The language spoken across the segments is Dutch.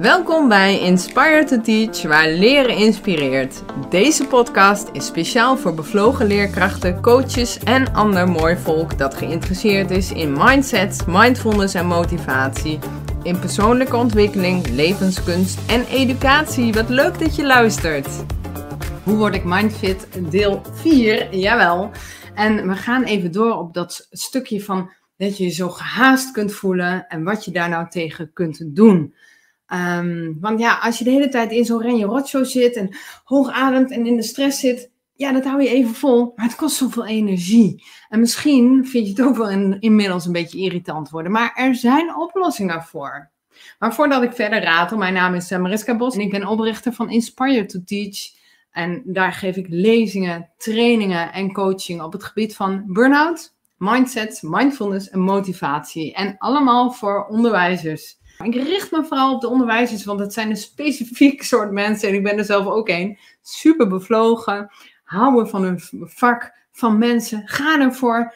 Welkom bij Inspire to Teach, waar leren inspireert. Deze podcast is speciaal voor bevlogen leerkrachten, coaches en ander mooi volk dat geïnteresseerd is in mindset, mindfulness en motivatie, in persoonlijke ontwikkeling, levenskunst en educatie. Wat leuk dat je luistert. Hoe word ik mindfit? Deel 4, jawel. En we gaan even door op dat stukje van dat je je zo gehaast kunt voelen en wat je daar nou tegen kunt doen. Ehm, want ja, als je de hele tijd in zo'n renje rotshow zit en hoog ademt en in de stress zit, ja, dat hou je even vol, maar het kost zoveel energie. En misschien vind je het ook wel in, inmiddels een beetje irritant worden, maar er zijn oplossingen voor. Maar voordat ik verder ratel, mijn naam is eh, Mariska Bos en ik ben oprichter van Inspire to Teach. En daar geef ik lezingen, trainingen en coaching op het gebied van burn-out, mindset, mindfulness en motivatie. En allemaal voor onderwijzers. Ik richt me vooral op de onderwijzers, want het zijn een specifiek soort mensen en ik ben er zelf ook een. Super bevlogen, houden van hun vak, van mensen, gaan ervoor.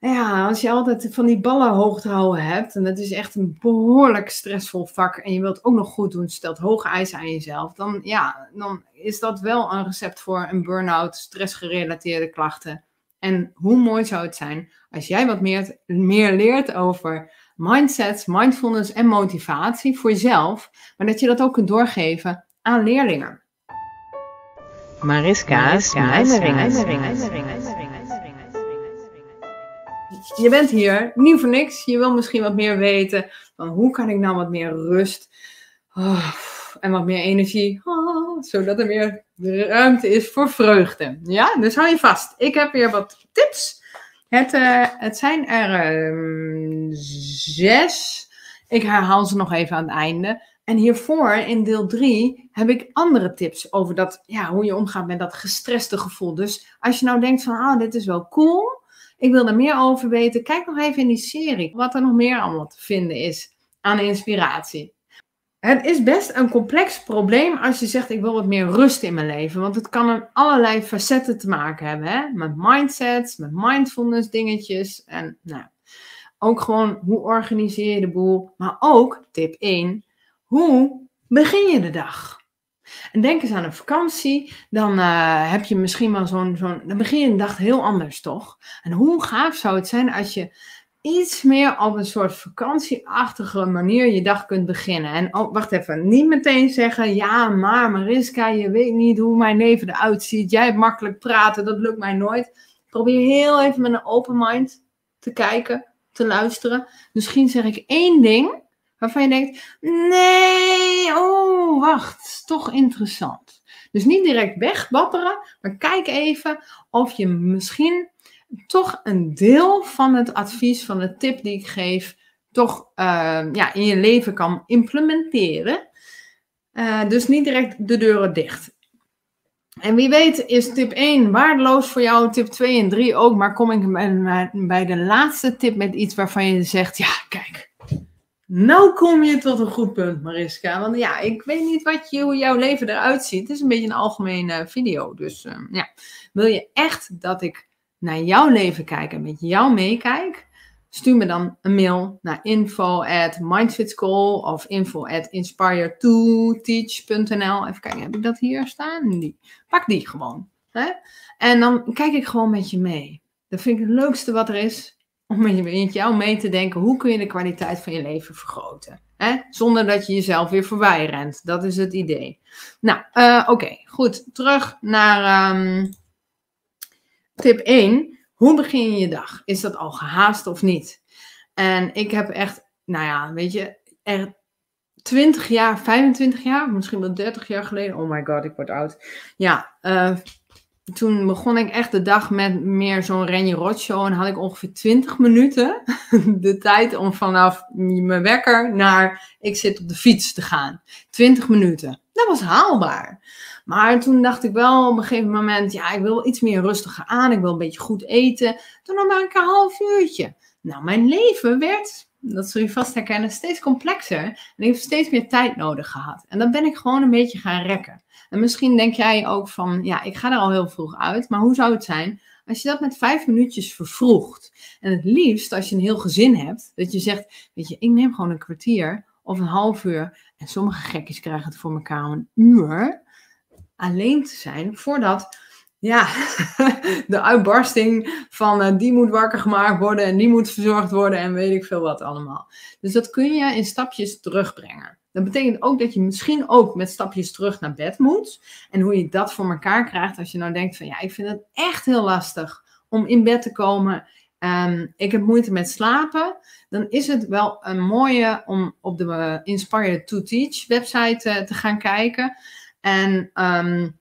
Ja, als je altijd van die ballen hoog te houden hebt, en dat is echt een behoorlijk stressvol vak, en je wilt ook nog goed doen, stelt hoge eisen aan jezelf, dan, ja, dan is dat wel een recept voor een burn-out, stressgerelateerde klachten. En hoe mooi zou het zijn als jij wat meer, meer leert over mindset, mindfulness en motivatie voor jezelf, maar dat je dat ook kunt doorgeven aan leerlingen. Mariska's Je bent hier, niet voor niks. Je wil misschien wat meer weten van hoe kan ik nou wat meer rust oh, en wat meer energie, oh, zodat er meer ruimte is voor vreugde. Ja, dus hou je vast. Ik heb weer wat tips het, uh, het zijn er um, zes. Ik herhaal ze nog even aan het einde. En hiervoor, in deel 3, heb ik andere tips over dat, ja, hoe je omgaat met dat gestreste gevoel. Dus als je nou denkt van, ah, dit is wel cool, ik wil er meer over weten, kijk nog even in die serie, wat er nog meer allemaal te vinden is aan inspiratie. Het is best een complex probleem als je zegt: Ik wil wat meer rust in mijn leven. Want het kan een allerlei facetten te maken hebben. Hè? Met mindsets, met mindfulness dingetjes. En nou, ook gewoon hoe organiseer je de boel. Maar ook, tip 1, hoe begin je de dag? En denk eens aan een vakantie, dan uh, heb je misschien wel zo'n, zo'n. Dan begin je een dag heel anders, toch? En hoe gaaf zou het zijn als je iets meer op een soort vakantieachtige manier je dag kunt beginnen. En oh, wacht even, niet meteen zeggen, ja, maar Mariska, je weet niet hoe mijn leven eruit ziet. Jij hebt makkelijk praten, dat lukt mij nooit. Probeer heel even met een open mind te kijken, te luisteren. Misschien zeg ik één ding waarvan je denkt, nee, oh, wacht, toch interessant. Dus niet direct wegbapperen, maar kijk even of je misschien toch een deel van het advies, van de tip die ik geef, toch uh, ja, in je leven kan implementeren. Uh, dus niet direct de deuren dicht. En wie weet is tip 1 waardeloos voor jou, tip 2 en 3 ook. Maar kom ik bij, de laatste tip met iets waarvan je zegt, ja kijk, nou kom je tot een goed punt Mariska. Want ja, ik weet niet wat je, hoe jouw leven eruit ziet. Het is een beetje een algemene video. Dus uh, ja, wil je echt dat ik naar jouw leven kijk en met jou meekijk, stuur me dan een mail naar info at of info at inspire2teach.nl. Even kijken, heb ik dat hier staan? Pak die gewoon. Hè? En dan kijk ik gewoon met je mee. Dat vind ik het leukste wat er is. Om met jou mee te denken, hoe kun je de kwaliteit van je leven vergroten? Hè? Zonder dat je jezelf weer voorbij rent. Dat is het idee. Nou, uh, oké, goed. Terug naar um, Tip 1. Hoe begin je je dag? Is dat al gehaast of niet? En ik heb echt, nou ja, weet je, er 20 jaar, 25 jaar, misschien wel 30 jaar geleden. Oh my god, ik word oud. Ja, uh, toen begon ik echt de dag met meer zo'n Renje Rotshow. En had ik ongeveer 20 minuten de tijd om vanaf mijn wekker naar ik zit op de fiets te gaan. 20 minuten. Dat was haalbaar. Maar toen dacht ik wel op een gegeven moment, ja, ik wil iets meer rustiger aan. Ik wil een beetje goed eten. Toen nog maar een half uurtje. Nou, mijn leven werd, dat zul je vast herkennen, steeds complexer. En ik heb steeds meer tijd nodig gehad. En dan ben ik gewoon een beetje gaan rekken. En misschien denk jij ook van, ja, ik ga er al heel vroeg uit. Maar hoe zou het zijn als je dat met vijf minuutjes vervroegt? En het liefst, als je een heel gezin hebt, dat je zegt, weet je, ik neem gewoon een kwartier of een half uur. En sommige gekjes krijgen het voor elkaar om een uur alleen te zijn voordat ja, de uitbarsting van uh, die moet wakker gemaakt worden en die moet verzorgd worden en weet ik veel wat allemaal. Dus dat kun je in stapjes terugbrengen. Dat betekent ook dat je misschien ook met stapjes terug naar bed moet. En hoe je dat voor elkaar krijgt als je nou denkt van ja, ik vind het echt heel lastig om in bed te komen. Um, ik heb moeite met slapen. Dan is het wel een mooie om op de uh, Inspire to Teach website uh, te gaan kijken. En um,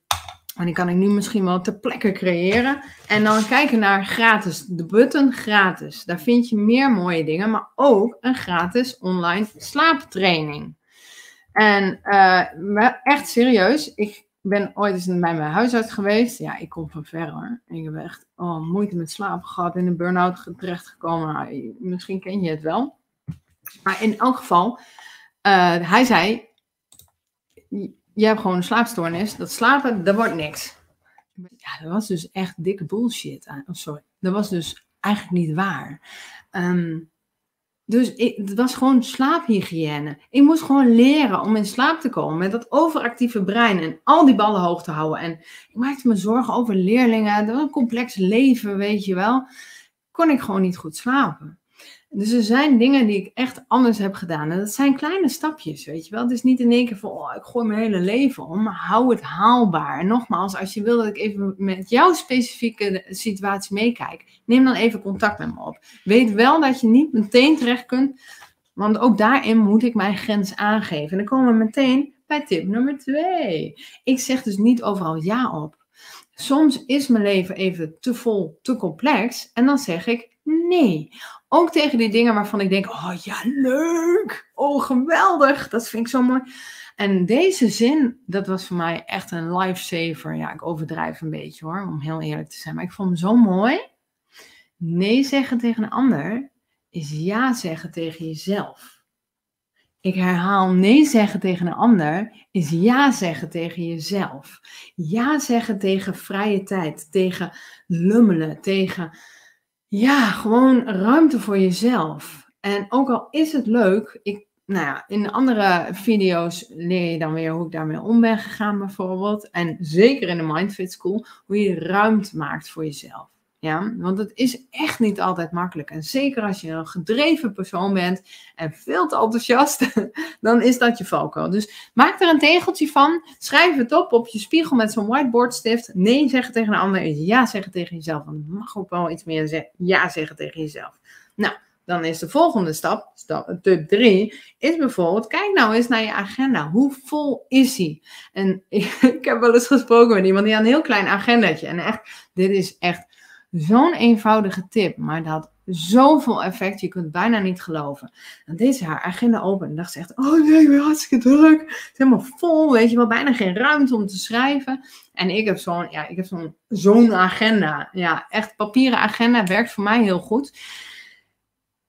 die kan ik nu misschien wel ter plekke creëren. En dan kijken naar gratis, de button gratis. Daar vind je meer mooie dingen, maar ook een gratis online slaaptraining. En uh, echt serieus, ik ben ooit eens bij mijn huisarts geweest. Ja, ik kom van ver hoor. Ik heb echt oh, moeite met slapen gehad, in een burn-out terechtgekomen. Misschien ken je het wel. Maar in elk geval, uh, hij zei, je hebt gewoon een slaapstoornis. Dat slapen, dat wordt niks. Ja, dat was dus echt dikke bullshit. Oh, sorry. Dat was dus eigenlijk niet waar. Um, dus ik, het was gewoon slaaphygiëne. Ik moest gewoon leren om in slaap te komen met dat overactieve brein en al die ballen hoog te houden. En ik maakte me zorgen over leerlingen. Een complex leven, weet je wel. Kon ik gewoon niet goed slapen. Dus er zijn dingen die ik echt anders heb gedaan. En dat zijn kleine stapjes, weet je wel. Het is niet in één keer van, oh, ik gooi mijn hele leven om. Maar hou het haalbaar. En nogmaals, als je wil dat ik even met jouw specifieke situatie meekijk, neem dan even contact met me op. Weet wel dat je niet meteen terecht kunt, want ook daarin moet ik mijn grens aangeven. En dan komen we meteen bij tip nummer twee. Ik zeg dus niet overal ja op. Soms is mijn leven even te vol, te complex. En dan zeg ik nee. Ook tegen die dingen waarvan ik denk, oh ja, leuk. Oh, geweldig. Dat vind ik zo mooi. En deze zin, dat was voor mij echt een lifesaver. Ja, ik overdrijf een beetje hoor, om heel eerlijk te zijn. Maar ik vond hem zo mooi. Nee zeggen tegen een ander is ja zeggen tegen jezelf. Ik herhaal nee zeggen tegen een ander is ja zeggen tegen jezelf. Ja zeggen tegen vrije tijd, tegen lummelen, tegen ja, gewoon ruimte voor jezelf. En ook al is het leuk, ik, nou ja, in andere video's leer je dan weer hoe ik daarmee om ben gegaan bijvoorbeeld. En zeker in de Mindfit School, hoe je ruimte maakt voor jezelf. Ja, want het is echt niet altijd makkelijk. En zeker als je een gedreven persoon bent en veel te enthousiast, dan is dat je valkuil. Dus maak er een tegeltje van. Schrijf het op op je spiegel met zo'n whiteboardstift. Nee zeggen tegen een ander is ja zeggen tegen jezelf. Want mag ook wel iets meer zeggen, ja zeggen tegen jezelf. Nou, dan is de volgende stap, stap tip 3, is bijvoorbeeld, kijk nou eens naar je agenda. Hoe vol is die? En ik, heb wel eens gesproken met iemand die had een heel klein agendaatje. En echt, dit is echt Zo'n eenvoudige tip, maar dat had zoveel effect. Je kunt bijna niet geloven. Dan deed ze haar agenda open en dacht ze echt: Oh nee, ik ben hartstikke druk. Het is helemaal vol, weet je wel, bijna geen ruimte om te schrijven. En ik heb zo'n ja, ik heb zo'n zo'n agenda. Ja, echt papieren agenda werkt voor mij heel goed.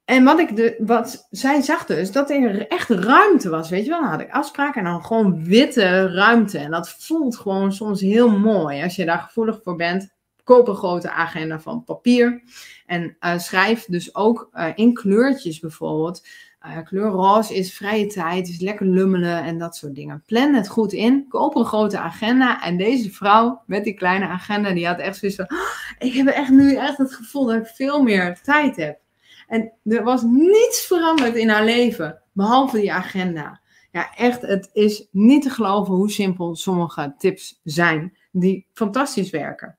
En wat, ik de, wat zij zag dus, dat er echt ruimte was. Weet je wel, dan had ik afspraken en dan gewoon witte ruimte. En dat voelt gewoon soms heel mooi. Als je daar gevoelig voor bent, Koop een grote agenda van papier. En uh, schrijf dus ook uh, in kleurtjes bijvoorbeeld. Uh, kleur roze is vrije tijd, is lekker lummelen en dat soort dingen. Plan het goed in. Koop een grote agenda. En deze vrouw met die kleine agenda, die had echt zoiets van: oh, Ik heb echt nu echt het gevoel dat ik veel meer tijd heb. En er was niets veranderd in haar leven, behalve die agenda. Ja, echt, het is niet te geloven hoe simpel sommige tips zijn die fantastisch werken.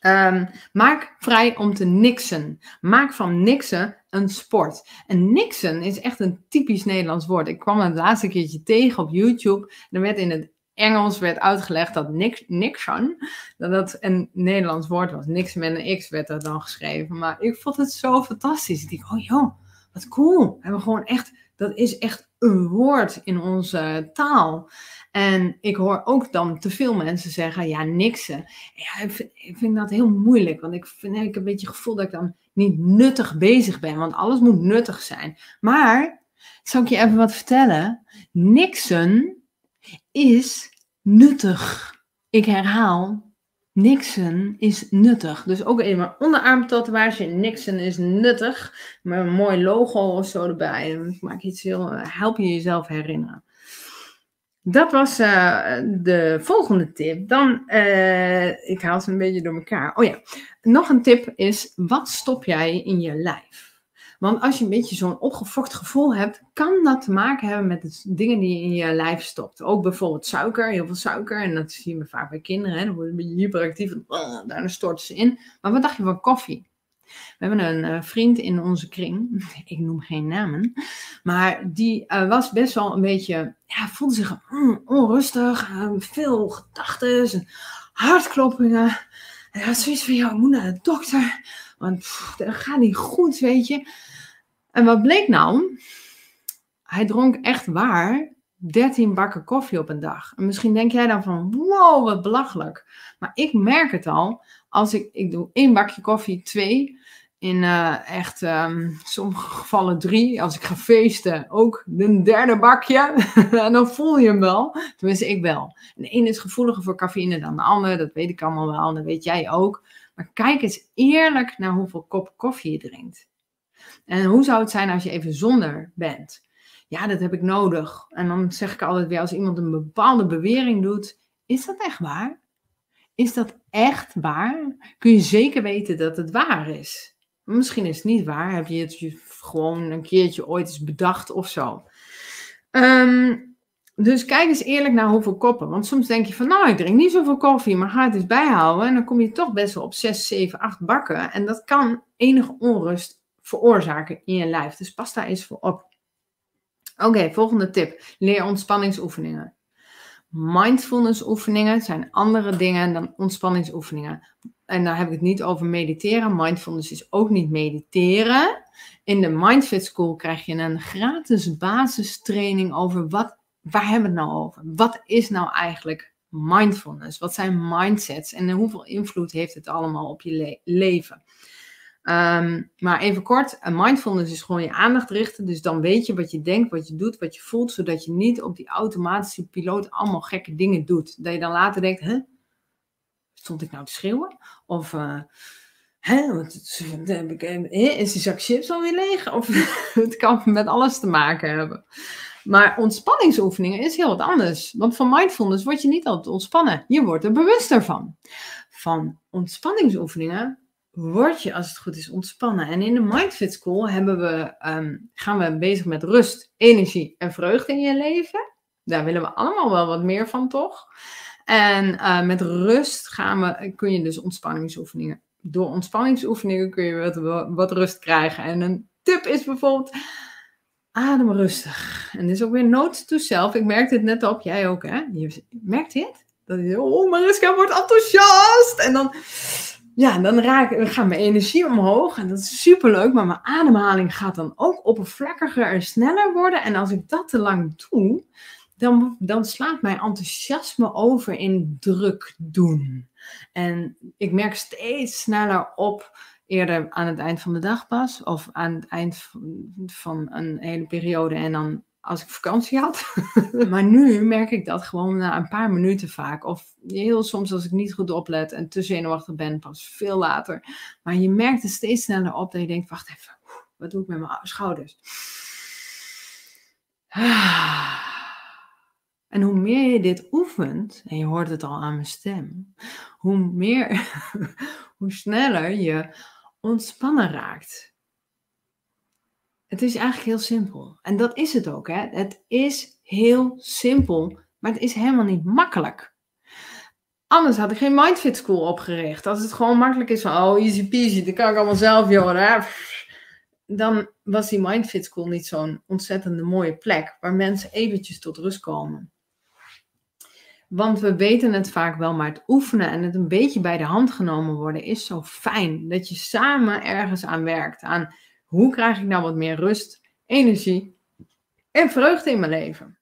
Um, maak vrij om te niksen. Maak van niksen een sport. En niksen is echt een typisch Nederlands woord. Ik kwam het laatste keertje tegen op YouTube. Er werd in het Engels werd uitgelegd dat nik, Nixon, dat dat een Nederlands woord was. Niks met een X werd er dan geschreven. Maar ik vond het zo fantastisch. Ik dacht, oh joh, wat cool. We hebben gewoon echt, dat is echt een woord in onze taal. En ik hoor ook dan te veel mensen zeggen, ja, niksen. Ja, ik vind, dat heel moeilijk, want ik, vind, ik heb een beetje het gevoel dat ik dan niet nuttig bezig ben, want alles moet nuttig zijn. Maar, zal ik je even wat vertellen? Niksen is nuttig. Ik herhaal, Nixon is nuttig. Dus ook even onderarmtatoeage. Nixon is nuttig. Met een mooi logo of zo erbij. maak iets heel, help je jezelf herinneren. Dat was uh, de volgende tip. Dan, uh, ik haal ze een beetje door elkaar. Oh ja, nog een tip is, wat stop jij in je lijf? Want als je een beetje zo'n opgefokt gevoel hebt, kan dat te maken hebben met de dingen die je in je lijf stopt. Ook bijvoorbeeld suiker, heel veel suiker. En dat zien we vaak bij kinderen. Hè? Dan worden ze hyperactief en uh, daarna storten ze in. Maar wat dacht je van koffie? We hebben een uh, vriend in onze kring, ik noem geen namen, maar die uh, was best wel een beetje, ja, voelde zich mm, onrustig, veel gedachten, hartkloppingen. En had zoiets van, ja, ik moet naar de dokter, want pff, dat gaat niet goed, weet je. En wat bleek nou? Hij dronk echt waar 13 bakken koffie op een dag. En misschien denk jij dan van, wow, wat belachelijk. Maar ik merk het al, als ik, ik doe één bakje koffie, twee, in uh, echt um, sommige gevallen drie. Als ik ga feesten, ook een derde bakje. en dan voel je hem wel. Tenminste, ik wel. De ene is gevoeliger voor cafeïne dan de ander. Dat weet ik allemaal wel. En dat weet jij ook. Maar kijk eens eerlijk naar hoeveel kop koffie je drinkt. En hoe zou het zijn als je even zonder bent? Ja, dat heb ik nodig. En dan zeg ik altijd weer, als iemand een bepaalde bewering doet, is dat echt waar? Is dat echt waar? Kun je zeker weten dat het waar is? Misschien is het niet waar. Heb je het gewoon een keertje ooit eens bedacht of zo? Um, dus kijk eens eerlijk naar hoeveel koppen. Want soms denk je van, nou, ik drink niet zoveel koffie, maar ga het eens bijhouden. En dan kom je toch best wel op 6, 7, 8 bakken. En dat kan enige onrust veroorzaken in je lijf. Dus pas daar eens voor op. Oké, volgende tip. Leer ontspanningsoefeningen. Mindfulness oefeningen zijn andere dingen dan ontspanningsoefeningen. En daar heb ik het niet over mediteren. Mindfulness is ook niet mediteren. In de Mindfit School krijg je een gratis basistraining over wat waar hebben we het nou over? Wat is nou eigenlijk mindfulness? Wat zijn mindsets en hoeveel invloed heeft het allemaal op je leven? Ehm, maar even kort, een mindfulness is gewoon je aandacht richten. Dus dan weet je wat je denkt, wat je doet, wat je voelt, zodat je niet op die automatische piloot allemaal gekke dingen doet. Dat je dan later denkt, hè, stond ik nou te schreeuwen? Of, hè, wat, heb ik, is die zak chips alweer leeg? Of het kan met alles te maken hebben. Maar ontspanningsoefeningen is heel wat anders. Want van mindfulness word je niet altijd ontspannen. Je wordt er bewuster van. Van ontspanningsoefeningen word je, als het goed is, ontspannen. En in de Mindfit School hebben we, um, gaan we bezig met rust, energie en vreugde in je leven. Daar willen we allemaal wel wat meer van, toch? En uh, met rust gaan we, kun je dus ontspanningsoefeningen. Door ontspanningsoefeningen kun je wat, rust krijgen. En een tip is bijvoorbeeld Adem rustig. En dit is ook weer note to self. Ik merkte het net op, jij ook hè? Je merkt het? Dat je, oh Mariska wordt enthousiast. En dan, ja, dan raak, gaat mijn energie omhoog. En dat is super leuk. Maar mijn ademhaling gaat dan ook oppervlakkiger en sneller worden. En als ik dat te lang doe, dan, dan slaat mijn enthousiasme over in druk doen. En ik merk steeds sneller op eerder aan het eind van de dag pas. Of aan het eind van een hele periode en dan als ik vakantie had. maar nu merk ik dat gewoon na een paar minuten vaak. Of heel soms als ik niet goed oplet en te zenuwachtig ben, pas veel later. Maar je merkt het steeds sneller op dat je denkt, wacht even, wat doe ik met mijn schouders? En hoe meer je dit oefent, en je hoort het al aan mijn stem, hoe meer, hoe sneller je ontspannen raakt. Het is eigenlijk heel simpel. En dat is het ook. Hè? Het is heel simpel, maar het is helemaal niet makkelijk. Anders had ik geen Mindfit School opgericht. Als het gewoon makkelijk is van, oh easy peasy, dat kan ik allemaal zelf, joh. Dan was die Mindfit School niet zo'n ontzettende mooie plek waar mensen eventjes tot rust komen. Want we weten het vaak wel, maar het oefenen en het een beetje bij de hand genomen worden is zo fijn. Dat je samen ergens aan werkt. Aan hoe krijg ik nou wat meer rust, energie en vreugde in mijn leven.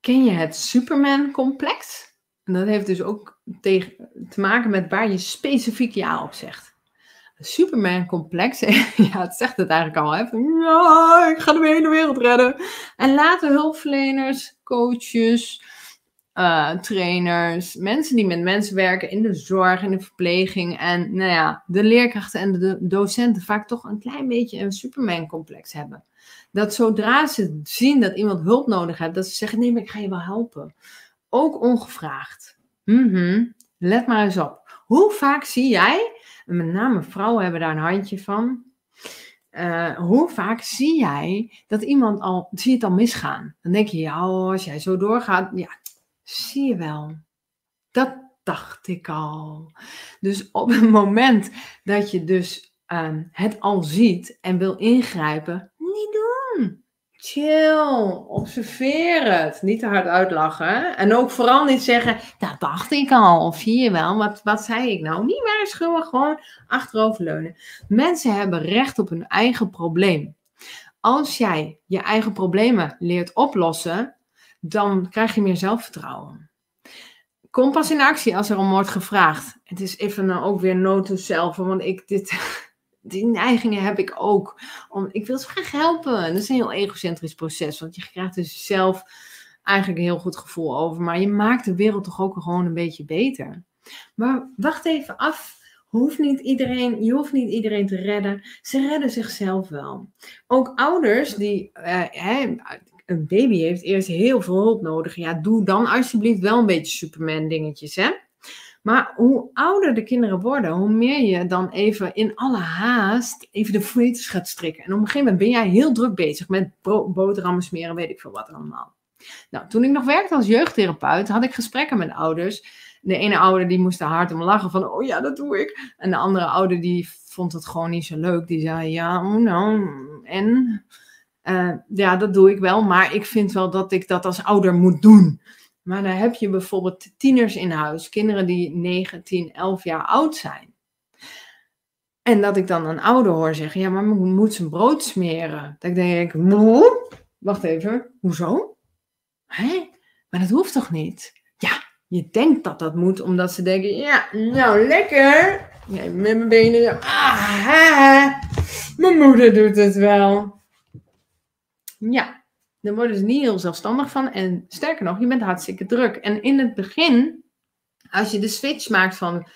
Ken je het Superman-complex? En dat heeft dus ook te maken met waar je specifiek ja op zegt. Superman-complex, ja, het zegt het eigenlijk al. Ik ga de hele wereld redden. En laten hulpverleners, coaches, uh, trainers, mensen die met mensen werken in de zorg, in de verpleging. En nou ja, de leerkrachten en de docenten vaak toch een klein beetje een Superman-complex hebben. Dat zodra ze zien dat iemand hulp nodig heeft, dat ze zeggen: nee, maar ik ga je wel helpen. Ook ongevraagd. Mm Let maar eens op. Hoe vaak zie jij, en met name vrouwen hebben daar een handje van, uh, hoe vaak zie jij dat iemand al, zie het al misgaan? Dan denk je, ja, als jij zo doorgaat, ja, zie je wel. Dat dacht ik al. Dus op het moment dat je dus uh, het al ziet en wil ingrijpen, niet doen. Chill, observeer het. Niet te hard uitlachen. En ook vooral niet zeggen, dat dacht ik al. Of zie je wel, wat, wat zei ik nou? Niet waarschuwen, gewoon achteroverleunen. Mensen hebben recht op hun eigen probleem. Als jij je eigen problemen leert oplossen, dan krijg je meer zelfvertrouwen. Kom pas in actie als er om wordt gevraagd. Het is even ook weer nood to self, want ik dit die neigingen heb ik ook. Om, ik wil ze graag helpen. Dat is een heel egocentrisch proces, want je krijgt dus zelf eigenlijk een heel goed gevoel over. Maar je maakt de wereld toch ook gewoon een beetje beter. Maar wacht even af. Hoeft niet iedereen, je hoeft niet iedereen te redden. Ze redden zichzelf wel. Ook ouders die. Uh, een baby heeft eerst heel veel hulp nodig. Ja, doe dan alsjeblieft wel een beetje Superman dingetjes, hè? Maar hoe ouder de kinderen worden, hoe meer je dan even in alle haast even de veters gaat strikken. En op een gegeven moment ben jij heel druk bezig met boterhammen smeren, weet ik veel wat allemaal. Nou, toen ik nog werkte als jeugdtherapeut, had ik gesprekken met ouders. De ene ouder die moest er hard om lachen van, oh ja, dat doe ik. En de andere ouder die vond het gewoon niet zo leuk. Die zei, ja, oh nou, en... Uh, ja, dat doe ik wel, maar ik vind wel dat ik dat als ouder moet doen. Maar dan heb je bijvoorbeeld tieners in huis, kinderen die 9, 10, 11 jaar oud zijn. En dat ik dan een ouder hoor zeggen, ja, maar moet zijn brood smeren. Denk ik, wacht even, hoezo? Hè? Maar dat hoeft toch niet? Ja, je denkt dat dat moet, omdat ze denken, ja, nou lekker. Met mijn benen, ah, mijn moeder doet het wel. Ja, dan worden ze niet heel zelfstandig van. En sterker nog, je bent hartstikke druk. En in het begin, als je de switch maakt van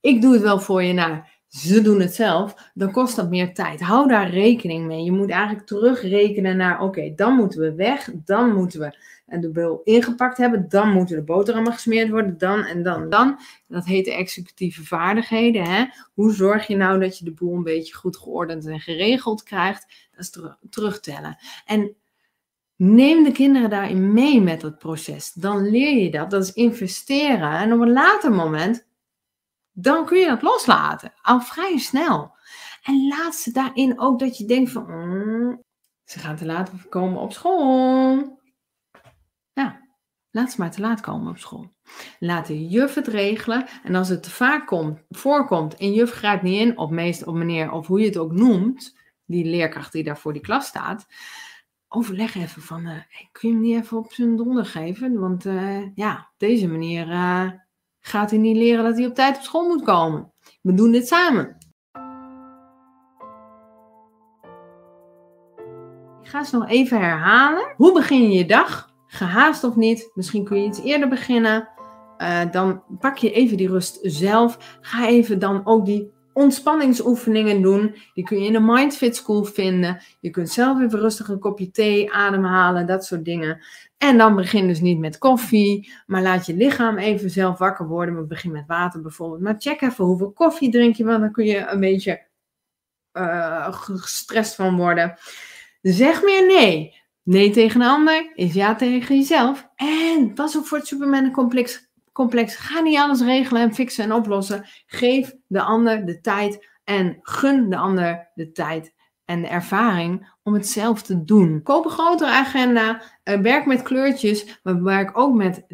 ik doe het wel voor je naar ze doen het zelf, dan kost dat meer tijd. Hou daar rekening mee. Je moet eigenlijk terugrekenen naar oké, dan moeten we weg, dan moeten we de bul ingepakt hebben, dan moeten de boterhammen gesmeerd worden, dan en dan dan. Dat heet de executieve vaardigheden. Hè? Hoe zorg je nou dat je de boel een beetje goed geordend en geregeld krijgt? Dat is terugtellen. En Neem de kinderen daarin mee met het proces. Dan leer je dat. Dat is investeren. En op een later moment, dan kun je dat loslaten. Al vrij snel. En laat ze daarin ook dat je denkt van, mm, ze gaan te laat komen op school. Ja, laat ze maar te laat komen op school. Laat de juf het regelen. En als het te vaak komt, voorkomt en juf grijpt niet in, op meester, op meneer, of hoe je het ook noemt, die leerkracht die daar voor die klas staat, overleg even van, uh, kun je hem niet even op zijn donder geven? Want uh, ja, op deze manier uh, gaat hij niet leren dat hij op tijd op school moet komen. We doen dit samen. Ik ga ze nog even herhalen. Hoe begin je je dag? Gehaast of niet? Misschien kun je iets eerder beginnen. dan pak je even die rust zelf. Ga even dan ook die ontspanningsoefeningen doen. Die kun je in de Mindfit School vinden. Je kunt zelf even rustig een kopje thee ademhalen, dat soort dingen. En dan begin dus niet met koffie, maar laat je lichaam even zelf wakker worden. Maar begin met water bijvoorbeeld. Maar check even hoeveel koffie drink je, want dan kun je een beetje uh, gestrest van worden. Zeg meer nee. Nee tegen een ander is ja tegen jezelf. En pas op voor het Superman complex. Ga niet alles regelen en fixen en oplossen. Geef de ander de tijd en gun de ander de tijd en de ervaring om het zelf te doen. Koop een grotere agenda, uh, werk met kleurtjes, maar werk ook met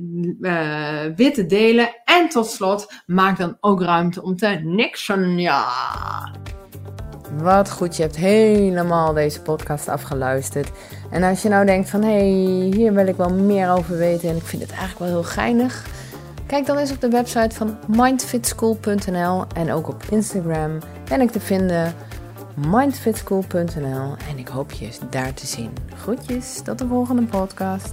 uh, witte delen. En tot slot, maak dan ook ruimte om te nixen. Ja. Wat goed, je hebt helemaal deze podcast afgeluisterd. En als je nou denkt van, hé, hey, hier wil ik wel meer over weten en ik vind het eigenlijk wel heel geinig Kijk dan eens op de website van mindfitschool.nl en ook op Instagram ben ik te vinden mindfitschool.nl en ik hoop je daar te zien. Groetjes, tot de volgende podcast.